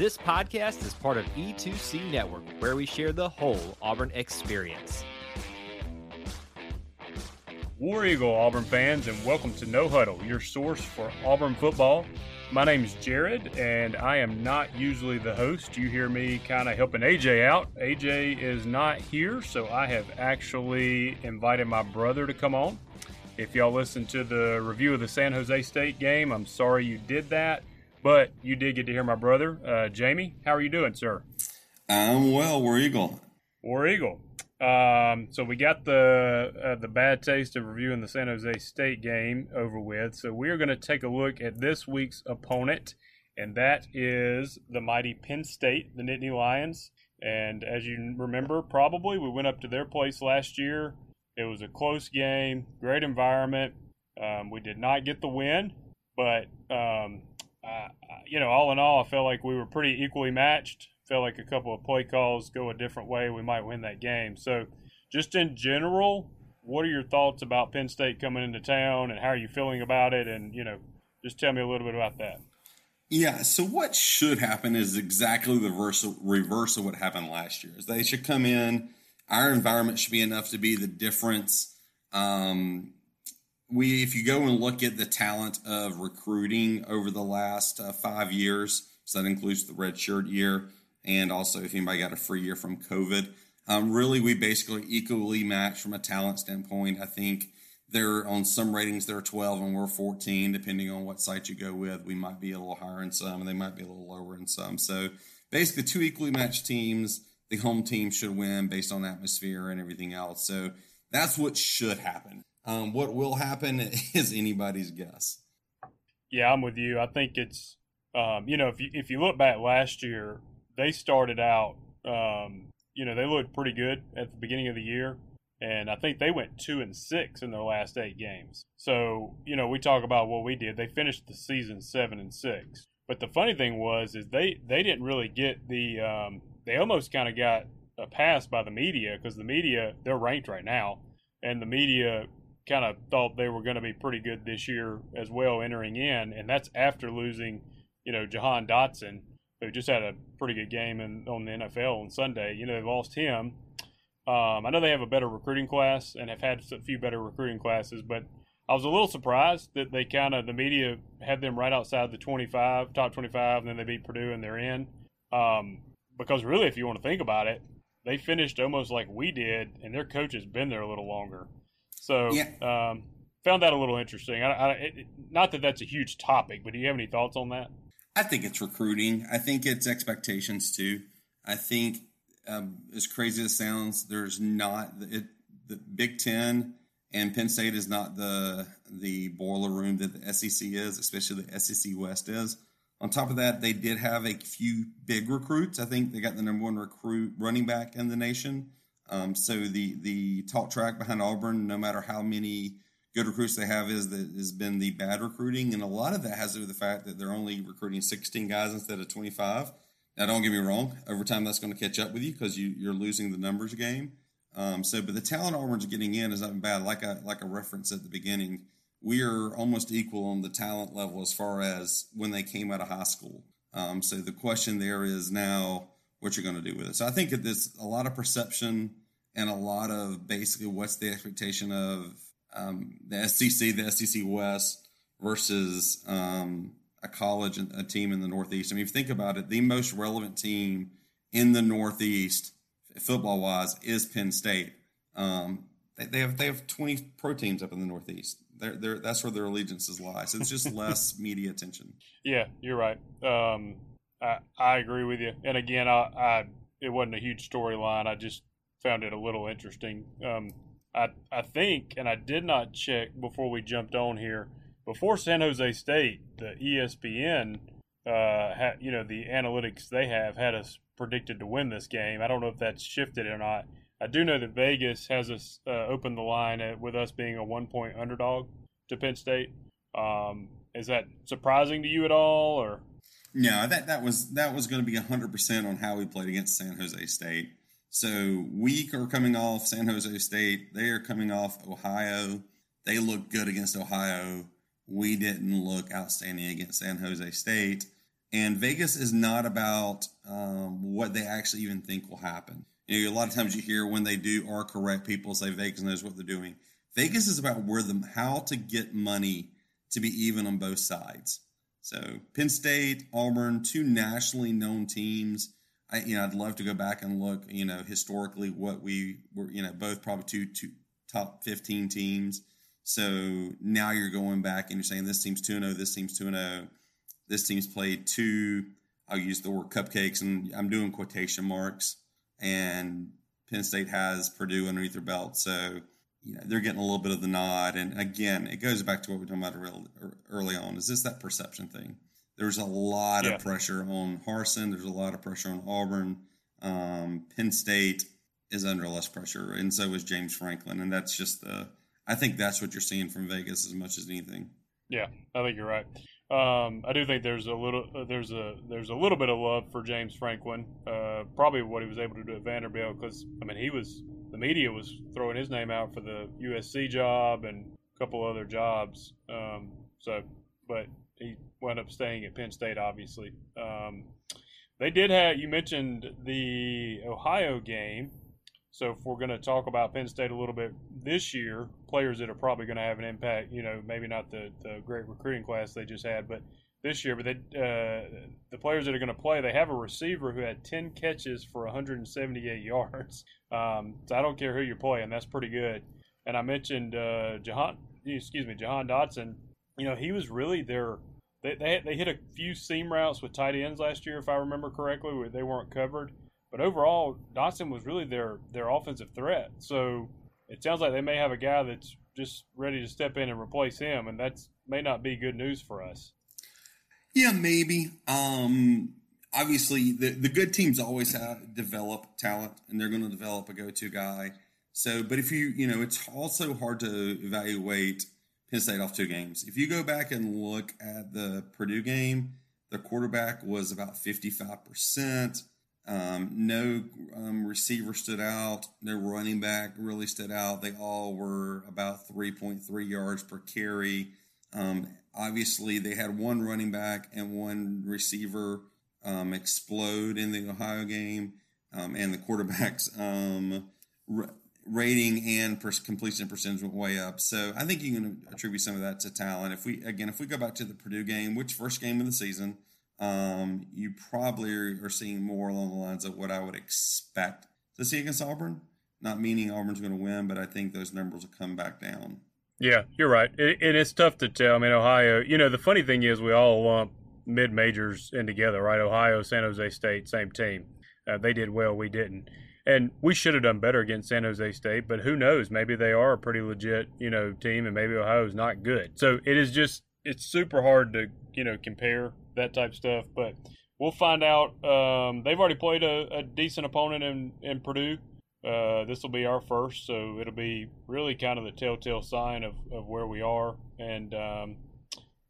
This podcast is part of E2C Network, where we share the whole Auburn experience. War Eagle Auburn fans, and welcome to No Huddle, your source for Auburn football. My name is Jared, and I am not usually the host. You hear me kind of helping AJ out. AJ is not here, so I have actually invited my brother to come on. If y'all listened to the review of the San Jose State game, I'm sorry you did that, but you did get to hear my brother. Uh, Jamie, how are you doing, sir? I'm well, War Eagle. War Eagle. Um, so we got the uh, the bad taste of reviewing the San Jose State game over with. So we are going to take a look at this week's opponent, and that is the mighty Penn State, the Nittany Lions. And as you remember, probably we went up to their place last year. It was a close game, great environment. Um, we did not get the win, but um, uh, you know, all in all, I felt like we were pretty equally matched felt like a couple of play calls go a different way, we might win that game. So, just in general, what are your thoughts about Penn State coming into town, and how are you feeling about it? And you know, just tell me a little bit about that. Yeah. So what should happen is exactly the reverse, reverse of what happened last year. Is they should come in. Our environment should be enough to be the difference. Um, we, if you go and look at the talent of recruiting over the last uh, five years, so that includes the red shirt year and also if anybody got a free year from COVID. Um, really, we basically equally match from a talent standpoint. I think they're on some ratings they're 12 and we're 14, depending on what site you go with. We might be a little higher in some, and they might be a little lower in some. So basically, two equally matched teams. The home team should win based on atmosphere and everything else. So that's what should happen. Um, what will happen is anybody's guess. Yeah, I'm with you. I think it's um, you know if you if you look back last year, they started out, um, you know, they looked pretty good at the beginning of the year. And I think they went two and six in their last eight games. So, you know, we talk about what we did. They finished the season seven and six. But the funny thing was, is they, they didn't really get the, um, they almost kind of got a pass by the media because the media, they're ranked right now. And the media kind of thought they were going to be pretty good this year as well entering in. And that's after losing, you know, Jahan Dotson who just had a pretty good game in, on the NFL on Sunday. You know, they lost him. Um, I know they have a better recruiting class and have had a few better recruiting classes, but I was a little surprised that they kind of the media had them right outside the 25, top 25, and then they beat Purdue and they're in. Um, because really, if you want to think about it, they finished almost like we did, and their coach has been there a little longer. So, yeah. um, found that a little interesting. I, I, it, not that that's a huge topic, but do you have any thoughts on that? I think it's recruiting. I think it's expectations too. I think, um, as crazy as it sounds, there's not it, the Big Ten and Penn State is not the the boiler room that the SEC is, especially the SEC West is. On top of that, they did have a few big recruits. I think they got the number one recruit running back in the nation. Um, so the the talk track behind Auburn, no matter how many good recruits they have is that has been the bad recruiting, and a lot of that has to do with the fact that they're only recruiting 16 guys instead of 25. Now, don't get me wrong. Over time, that's going to catch up with you because you, you're losing the numbers game. Um, so, but the talent Auburn's getting in is not bad. Like I like a reference at the beginning, we are almost equal on the talent level as far as when they came out of high school. Um, so the question there is now what you're going to do with it. So I think that there's a lot of perception and a lot of basically what's the expectation of um, the SEC, the SEC West versus um, a college, a team in the Northeast. I mean, if you think about it, the most relevant team in the Northeast, football wise, is Penn State. Um, they, they, have they have twenty pro teams up in the Northeast. They're, they're, that's where their allegiances lie. So it's just less media attention. Yeah, you're right. Um, I, I agree with you. And again, I, I it wasn't a huge storyline. I just found it a little interesting. Um, I I think, and I did not check before we jumped on here. Before San Jose State, the ESPN, uh, you know, the analytics they have had us predicted to win this game. I don't know if that's shifted or not. I do know that Vegas has us uh, opened the line at, with us being a one point underdog to Penn State. Um, is that surprising to you at all, or? No, that that was that was going to be hundred percent on how we played against San Jose State. So we are coming off San Jose State. They are coming off Ohio. They look good against Ohio. We didn't look outstanding against San Jose State. And Vegas is not about um, what they actually even think will happen. You know, a lot of times you hear when they do are correct, people say Vegas knows what they're doing. Vegas is about where them how to get money to be even on both sides. So Penn State, Auburn, two nationally known teams. I you know I'd love to go back and look you know historically what we were you know both probably two two top fifteen teams. So now you're going back and you're saying this team's two and zero, oh, this team's two and zero, oh, this team's played two. I'll use the word cupcakes and I'm doing quotation marks. And Penn State has Purdue underneath their belt, so you know they're getting a little bit of the nod. And again, it goes back to what we talked about early on. Is this that perception thing? There's a lot yeah. of pressure on Harsin. There's a lot of pressure on Auburn. Um, Penn State is under less pressure, and so is James Franklin. And that's just the. I think that's what you're seeing from Vegas as much as anything. Yeah, I think you're right. Um, I do think there's a little uh, there's a there's a little bit of love for James Franklin. Uh, probably what he was able to do at Vanderbilt because I mean he was the media was throwing his name out for the USC job and a couple other jobs. Um, so, but he wound up staying at Penn State, obviously. Um, they did have, you mentioned the Ohio game. So, if we're going to talk about Penn State a little bit this year, players that are probably going to have an impact, you know, maybe not the, the great recruiting class they just had, but this year, but they, uh, the players that are going to play, they have a receiver who had 10 catches for 178 yards. Um, so I don't care who you're playing, that's pretty good. And I mentioned uh, Jahan, excuse me, Jahan Dotson. You know, he was really their. They, they, they hit a few seam routes with tight ends last year, if I remember correctly, where they weren't covered. But overall, Dotson was really their their offensive threat. So it sounds like they may have a guy that's just ready to step in and replace him, and that's may not be good news for us. Yeah, maybe. Um, obviously, the, the good teams always have develop talent, and they're going to develop a go to guy. So, but if you, you know, it's also hard to evaluate Penn State off two games. If you go back and look at the Purdue game, the quarterback was about 55%. Um, no um, receiver stood out. No running back really stood out. They all were about 3.3 yards per carry. Um, obviously, they had one running back and one receiver um, explode in the Ohio game, um, and the quarterback's um, r- rating and per- completion percentage went way up. So I think you can attribute some of that to talent. If we again, if we go back to the Purdue game, which first game of the season, um, you probably are seeing more along the lines of what I would expect to see against Auburn. Not meaning Auburn's going to win, but I think those numbers will come back down. Yeah, you're right. It, and it's tough to tell. I mean, Ohio, you know, the funny thing is we all lump mid majors in together, right? Ohio, San Jose State, same team. Uh, they did well, we didn't. And we should have done better against San Jose State, but who knows? Maybe they are a pretty legit, you know, team, and maybe Ohio's not good. So it is just it's super hard to you know compare that type stuff. But we'll find out. Um, they've already played a, a decent opponent in in Purdue. Uh, this will be our first, so it'll be really kind of the telltale sign of, of where we are. And um,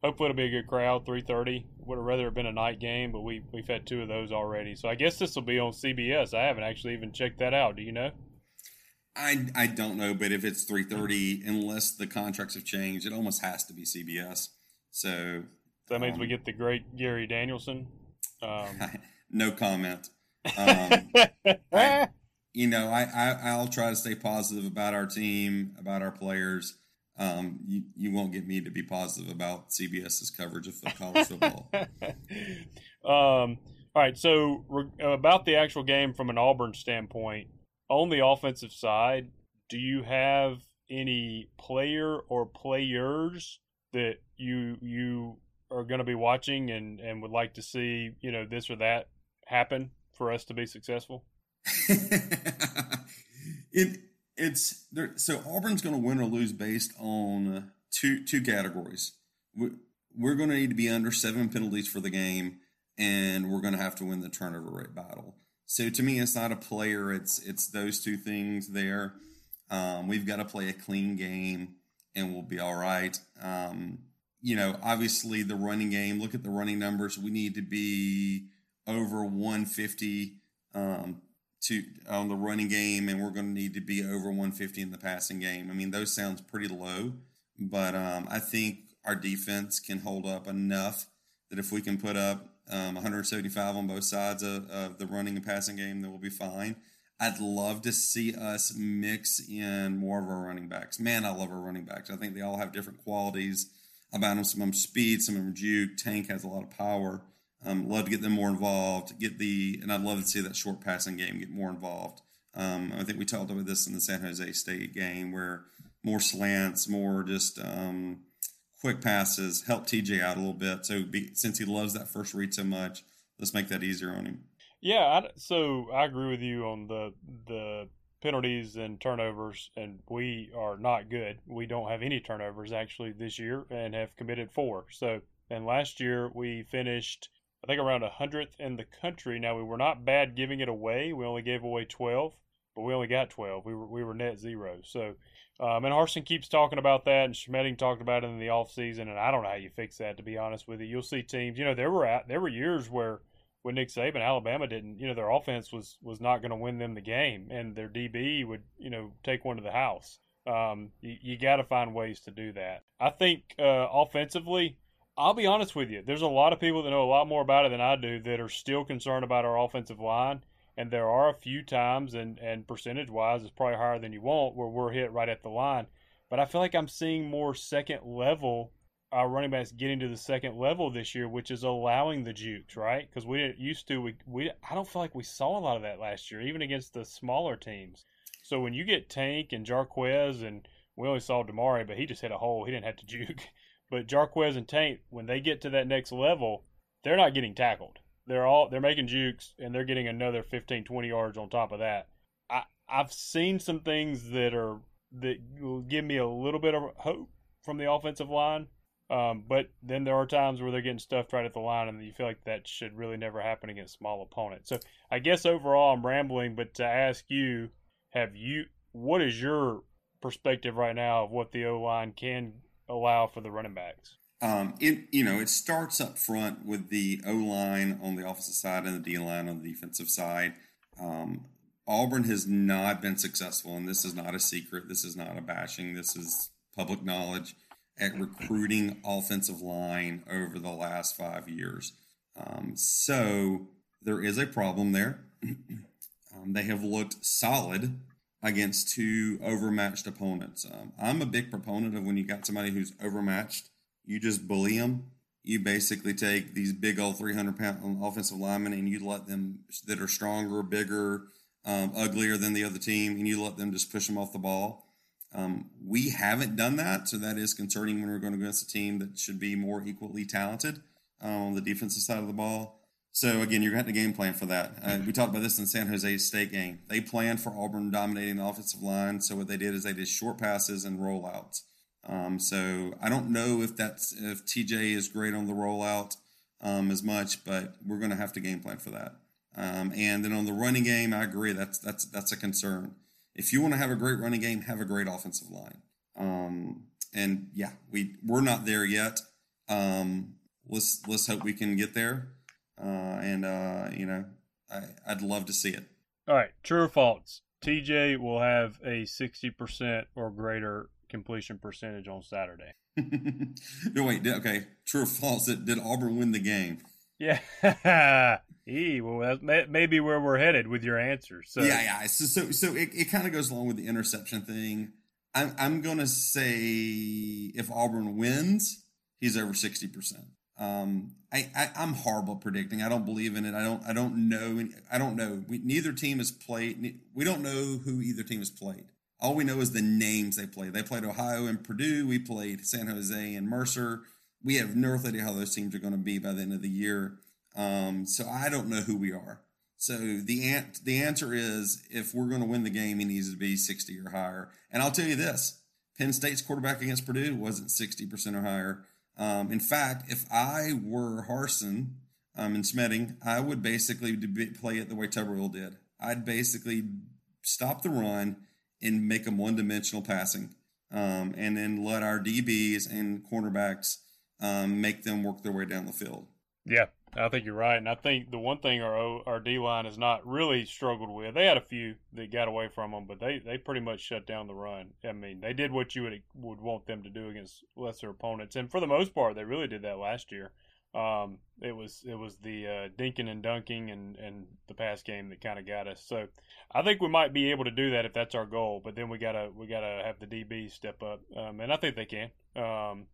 hopefully it'll be a good crowd. Three thirty. Would have rather have been a night game, but we we've had two of those already. So I guess this will be on CBS. I haven't actually even checked that out. Do you know? I, I don't know, but if it's three thirty, unless the contracts have changed, it almost has to be CBS. So, so that means um, we get the great Gary Danielson. Um, no comment. Um, I, you know, I, I will try to stay positive about our team, about our players. Um, you you won't get me to be positive about CBS's coverage of college football. um, all right, so re- about the actual game from an Auburn standpoint, on the offensive side, do you have any player or players that you you are going to be watching and and would like to see you know this or that happen for us to be successful? it it's there, so Auburn's going to win or lose based on two two categories. We, we're going to need to be under seven penalties for the game, and we're going to have to win the turnover rate battle. So to me, it's not a player; it's it's those two things there. Um, we've got to play a clean game, and we'll be all right. Um, you know, obviously the running game. Look at the running numbers. We need to be over 150 um, to on the running game, and we're going to need to be over 150 in the passing game. I mean, those sounds pretty low, but um, I think our defense can hold up enough that if we can put up um, 175 on both sides of, of the running and passing game, then we'll be fine. I'd love to see us mix in more of our running backs. Man, I love our running backs. I think they all have different qualities about them. Some of them speed, some of them juke. Tank has a lot of power. Um, love to get them more involved. Get the and I'd love to see that short passing game get more involved. Um, I think we talked about this in the San Jose State game where more slants, more just um, quick passes help TJ out a little bit. So be, since he loves that first read so much, let's make that easier on him. Yeah, I, so I agree with you on the the penalties and turnovers, and we are not good. We don't have any turnovers actually this year, and have committed four. So, and last year we finished, I think, around a hundredth in the country. Now we were not bad giving it away. We only gave away twelve, but we only got twelve. We were we were net zero. So, um, and Harsin keeps talking about that, and Schmedding talked about it in the off season, and I don't know how you fix that. To be honest with you, you'll see teams. You know, there were there were years where with Nick Saban, Alabama didn't, you know, their offense was was not going to win them the game, and their DB would, you know, take one to the house. Um, you, you got to find ways to do that. I think uh, offensively, I'll be honest with you. There's a lot of people that know a lot more about it than I do that are still concerned about our offensive line, and there are a few times, and and percentage wise, it's probably higher than you want, where we're hit right at the line. But I feel like I'm seeing more second level our running backs getting to the second level this year, which is allowing the jukes, right? Because we didn't used to. We, we I don't feel like we saw a lot of that last year, even against the smaller teams. So when you get Tank and Jarquez, and we only saw Damari, but he just hit a hole. He didn't have to juke. But Jarquez and Tank, when they get to that next level, they're not getting tackled. They're all they're making jukes, and they're getting another 15, 20 yards on top of that. I I've seen some things that are that will give me a little bit of hope from the offensive line um, but then there are times where they're getting stuffed right at the line, and you feel like that should really never happen against small opponents. So I guess overall I'm rambling, but to ask you, have you what is your perspective right now of what the O line can allow for the running backs? Um, it you know it starts up front with the O line on the offensive side and the D line on the defensive side. Um, Auburn has not been successful, and this is not a secret. This is not a bashing. This is public knowledge at recruiting offensive line over the last five years. Um, so there is a problem there. um, they have looked solid against two overmatched opponents. Um, I'm a big proponent of when you got somebody who's overmatched, you just bully them. You basically take these big old 300 pound offensive linemen and you let them that are stronger, bigger, um, uglier than the other team, and you let them just push them off the ball. Um, we haven't done that, so that is concerning when we're going against a team that should be more equally talented uh, on the defensive side of the ball. So again, you're have to game plan for that. Uh, we talked about this in San Jose State game. They planned for Auburn dominating the offensive line, so what they did is they did short passes and rollouts. Um, so I don't know if that's if TJ is great on the rollout um, as much, but we're going to have to game plan for that. Um, and then on the running game, I agree that's that's that's a concern if you want to have a great running game, have a great offensive line. Um, and yeah, we we're not there yet. Um, let's let's hope we can get there. Uh, and uh, you know, I, I'd love to see it. All right, true or false? TJ will have a sixty percent or greater completion percentage on Saturday. no wait, okay, true or false? Did, did Auburn win the game? Yeah. E, well, that's maybe where we're headed with your answers. So. Yeah, yeah. So, so, so it, it kind of goes along with the interception thing. I'm, I'm going to say if Auburn wins, he's over 60%. Um, I, I, am horrible predicting. I don't believe in it. I don't, I don't know. I don't know. We, neither team has played. We don't know who either team has played. All we know is the names they played. They played Ohio and Purdue. We played San Jose and Mercer we have no idea how those teams are going to be by the end of the year. Um, so I don't know who we are. So the an- the answer is if we're going to win the game, he needs to be 60 or higher. And I'll tell you this: Penn State's quarterback against Purdue wasn't 60 percent or higher. Um, in fact, if I were Harsin um, and Schmedding, I would basically play it the way Tuberville did. I'd basically stop the run and make them one dimensional passing, um, and then let our DBs and cornerbacks um, make them work their way down the field. Yeah, I think you're right, and I think the one thing our our D line has not really struggled with. They had a few that got away from them, but they, they pretty much shut down the run. I mean, they did what you would would want them to do against lesser opponents, and for the most part, they really did that last year. Um, it was it was the uh, dinking and dunking and, and the pass game that kind of got us. So I think we might be able to do that if that's our goal. But then we gotta we gotta have the DB step up, um, and I think they can. Um,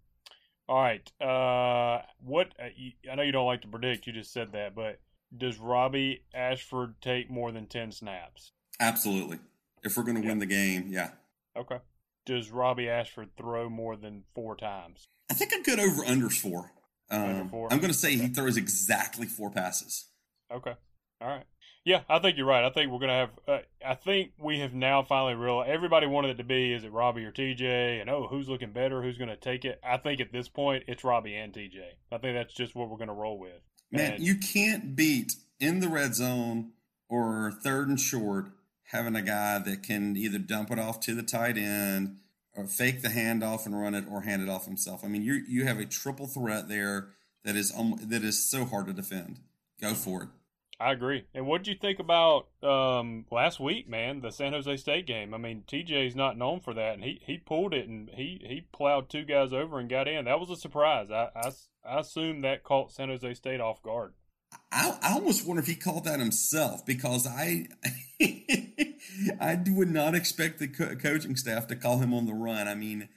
all right. Uh, what uh, I know you don't like to predict. You just said that, but does Robbie Ashford take more than ten snaps? Absolutely. If we're going to yeah. win the game, yeah. Okay. Does Robbie Ashford throw more than four times? I think I'm good over under four. Um, four. I'm going to say okay. he throws exactly four passes. Okay. All right. Yeah, I think you're right. I think we're going to have. Uh, I think we have now finally realized. Everybody wanted it to be is it Robbie or TJ, and oh, who's looking better? Who's going to take it? I think at this point it's Robbie and TJ. I think that's just what we're going to roll with. Man, and, you can't beat in the red zone or third and short having a guy that can either dump it off to the tight end or fake the handoff and run it or hand it off himself. I mean, you you have a triple threat there that is um, that is so hard to defend. Go for it. I agree. And what did you think about um, last week, man? The San Jose State game. I mean, TJ's not known for that, and he, he pulled it and he, he plowed two guys over and got in. That was a surprise. I, I, I assume that caught San Jose State off guard. I, I almost wonder if he called that himself because I I would not expect the co- coaching staff to call him on the run. I mean,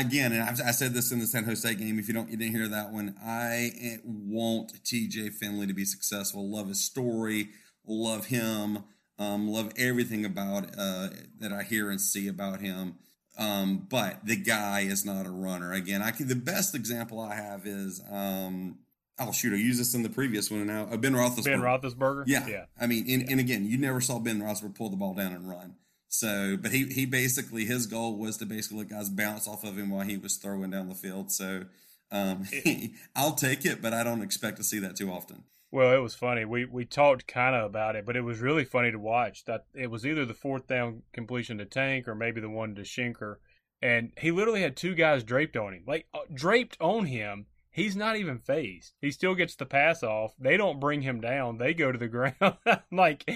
again, and I've, i said this in the San Jose game. If you don't, you didn't hear that one. I want TJ Finley to be successful. Love his story. Love him. Um, love everything about uh, that I hear and see about him. Um, but the guy is not a runner. Again, I can, the best example I have is um, oh shoot, I used this in the previous one now. Uh, ben Roethlisberger. Ben Roethlisberger. Yeah, yeah. I mean, and, and again, you never saw Ben Roethlisberger pull the ball down and run. So, but he he basically his goal was to basically let guys bounce off of him while he was throwing down the field. So, um, I'll take it, but I don't expect to see that too often. Well, it was funny. We we talked kind of about it, but it was really funny to watch. That it was either the fourth down completion to Tank or maybe the one to Shenker, and he literally had two guys draped on him, like uh, draped on him, he's not even phased. He still gets the pass off. They don't bring him down. They go to the ground. like,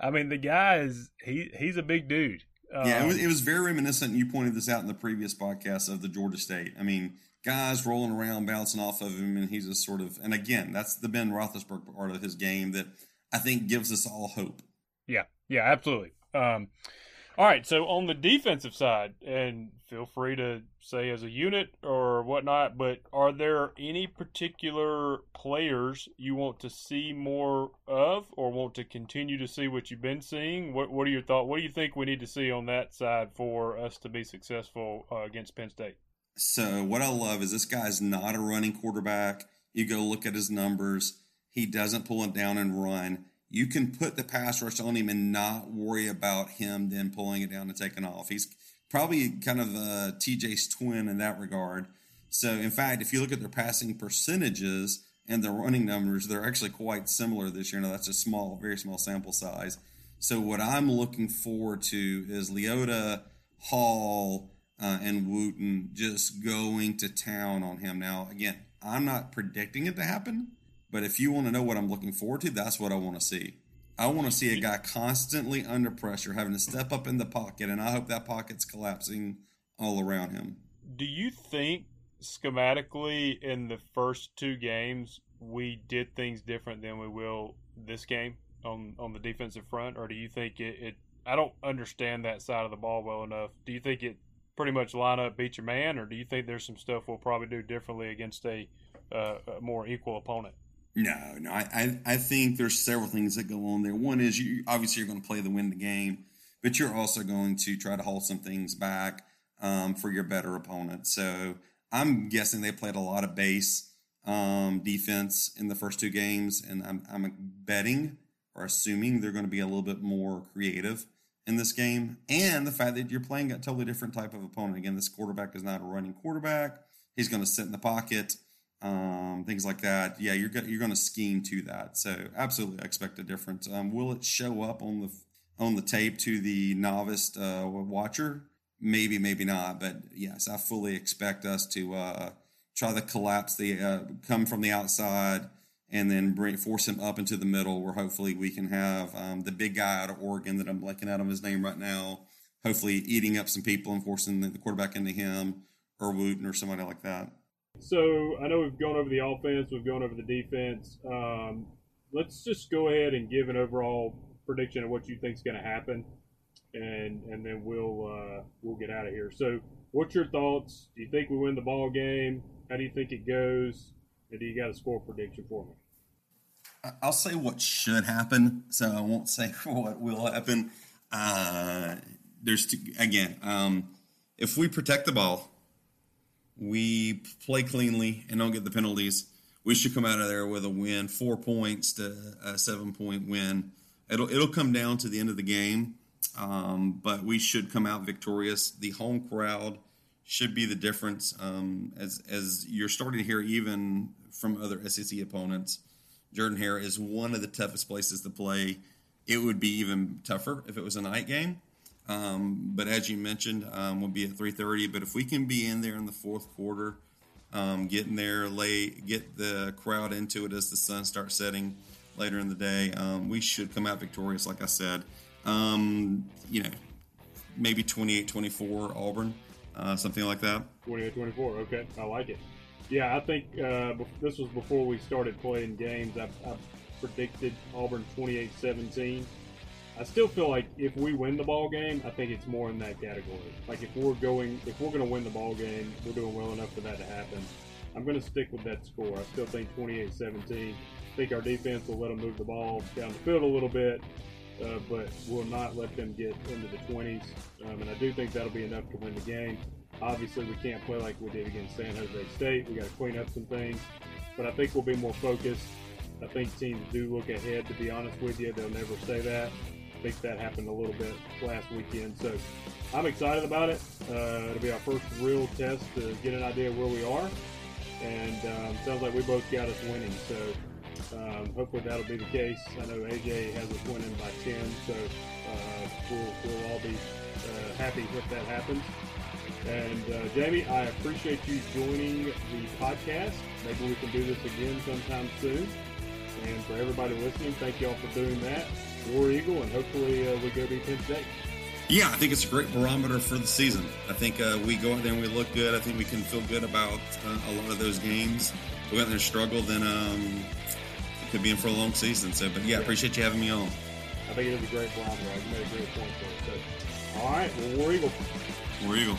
I mean, the guy is he he's a big dude. Um, yeah, it was, um, it was very reminiscent. You pointed this out in the previous podcast of the Georgia State. I mean, guys rolling around, bouncing off of him, and he's a sort of. And again, that's the Ben Roethlisberger part of his game that I think gives us all hope. Yeah, yeah, absolutely. Um, all right, so on the defensive side, and feel free to say as a unit or whatnot, but are there any particular players you want to see more of, or want to continue to see what you've been seeing? What What are your thoughts? What do you think we need to see on that side for us to be successful uh, against Penn State? So what I love is this guy's not a running quarterback. You go look at his numbers; he doesn't pull it down and run you can put the pass rush on him and not worry about him then pulling it down and taking off. He's probably kind of a TJ's twin in that regard. So, in fact, if you look at their passing percentages and their running numbers, they're actually quite similar this year. Now, that's a small, very small sample size. So, what I'm looking forward to is Leota, Hall, uh, and Wooten just going to town on him. Now, again, I'm not predicting it to happen, but if you want to know what I'm looking forward to, that's what I want to see. I want to see a guy constantly under pressure, having to step up in the pocket, and I hope that pocket's collapsing all around him. Do you think schematically in the first two games we did things different than we will this game on on the defensive front, or do you think it? it I don't understand that side of the ball well enough. Do you think it pretty much line up, beat your man, or do you think there's some stuff we'll probably do differently against a, uh, a more equal opponent? No, no. I, I, I, think there's several things that go on there. One is you obviously you're going to play the win the game, but you're also going to try to hold some things back um, for your better opponent. So I'm guessing they played a lot of base um, defense in the first two games, and I'm, I'm betting or assuming they're going to be a little bit more creative in this game. And the fact that you're playing a totally different type of opponent. Again, this quarterback is not a running quarterback. He's going to sit in the pocket um, things like that. Yeah, you're you're going to scheme to that. So absolutely, I expect a difference. Um, will it show up on the on the tape to the novice uh, watcher? Maybe, maybe not. But yes, I fully expect us to uh, try to collapse the uh, come from the outside and then bring force him up into the middle, where hopefully we can have um, the big guy out of Oregon that I'm blanking out of his name right now. Hopefully, eating up some people and forcing the quarterback into him or Wooten or somebody like that. So I know we've gone over the offense, we've gone over the defense. Um, let's just go ahead and give an overall prediction of what you think is going to happen, and and then we'll uh, we'll get out of here. So, what's your thoughts? Do you think we win the ball game? How do you think it goes? And do you got a score prediction for me? I'll say what should happen, so I won't say what will happen. Uh, there's two, again, um, if we protect the ball, we play cleanly and don't get the penalties. We should come out of there with a win, four points to a seven point win. It'll it'll come down to the end of the game, um, but we should come out victorious. The home crowd should be the difference. Um, as as you're starting to hear, even from other SEC opponents, Jordan Hare is one of the toughest places to play. It would be even tougher if it was a night game. Um, but as you mentioned, um, we'll be at 3:30. But if we can be in there in the fourth quarter, um, get in there late, get the crowd into it as the sun starts setting later in the day, um, we should come out victorious. Like I said, um, you know, maybe 28-24 Auburn, uh, something like that. 28-24. Okay, I like it. Yeah, I think uh, this was before we started playing games. I, I predicted Auburn 28-17. I still feel like if we win the ball game, I think it's more in that category. Like if we're going, if we're going to win the ball game, we're doing well enough for that to happen. I'm going to stick with that score. I still think 28-17. I think our defense will let them move the ball down the field a little bit, uh, but will not let them get into the 20s. Um, and I do think that'll be enough to win the game. Obviously, we can't play like we did against San Jose State. We got to clean up some things, but I think we'll be more focused. I think teams do look ahead. To be honest with you, they'll never say that. Think that happened a little bit last weekend. So I'm excited about it. Uh, it'll be our first real test to get an idea where we are. And um, sounds like we both got us winning. So um, hopefully that'll be the case. I know AJ has us winning by 10. So uh, we'll, we'll all be uh, happy if that happens. And uh, Jamie, I appreciate you joining the podcast. Maybe we can do this again sometime soon. And for everybody listening, thank you all for doing that. War Eagle, and hopefully uh, we go beat Penn State. Yeah, I think it's a great barometer for the season. I think uh, we go out there and we look good. I think we can feel good about uh, a lot of those games. If we go out there and struggle, then um, it could be in for a long season. So, but yeah, yeah. appreciate you having me on. I think it is a great barometer. You made a great point there. So, all right, well, War Eagle. War Eagle.